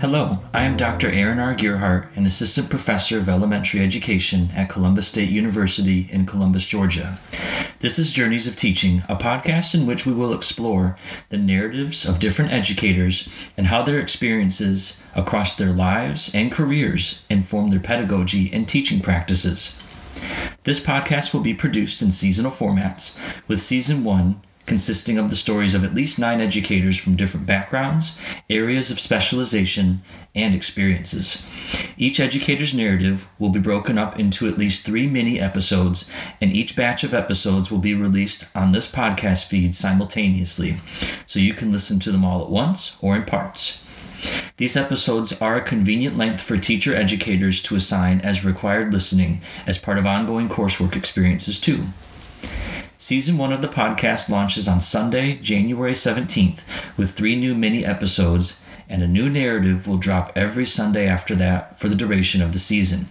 Hello, I am Dr. Aaron R. Gearhart, an assistant professor of elementary education at Columbus State University in Columbus, Georgia. This is Journeys of Teaching, a podcast in which we will explore the narratives of different educators and how their experiences across their lives and careers inform their pedagogy and teaching practices. This podcast will be produced in seasonal formats, with season one consisting of the stories of at least nine educators from different backgrounds, areas of specialization, and experiences. Each educator's narrative will be broken up into at least three mini episodes, and each batch of episodes will be released on this podcast feed simultaneously, so you can listen to them all at once or in parts. These episodes are a convenient length for teacher educators to assign as required listening as part of ongoing coursework experiences, too. Season one of the podcast launches on Sunday, January 17th, with three new mini episodes, and a new narrative will drop every Sunday after that for the duration of the season.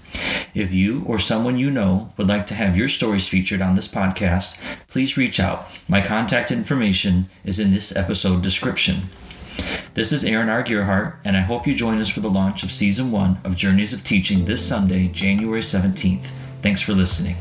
If you or someone you know would like to have your stories featured on this podcast, please reach out. My contact information is in this episode description. This is Aaron R. Gearhart, and I hope you join us for the launch of Season 1 of Journeys of Teaching this Sunday, January 17th. Thanks for listening.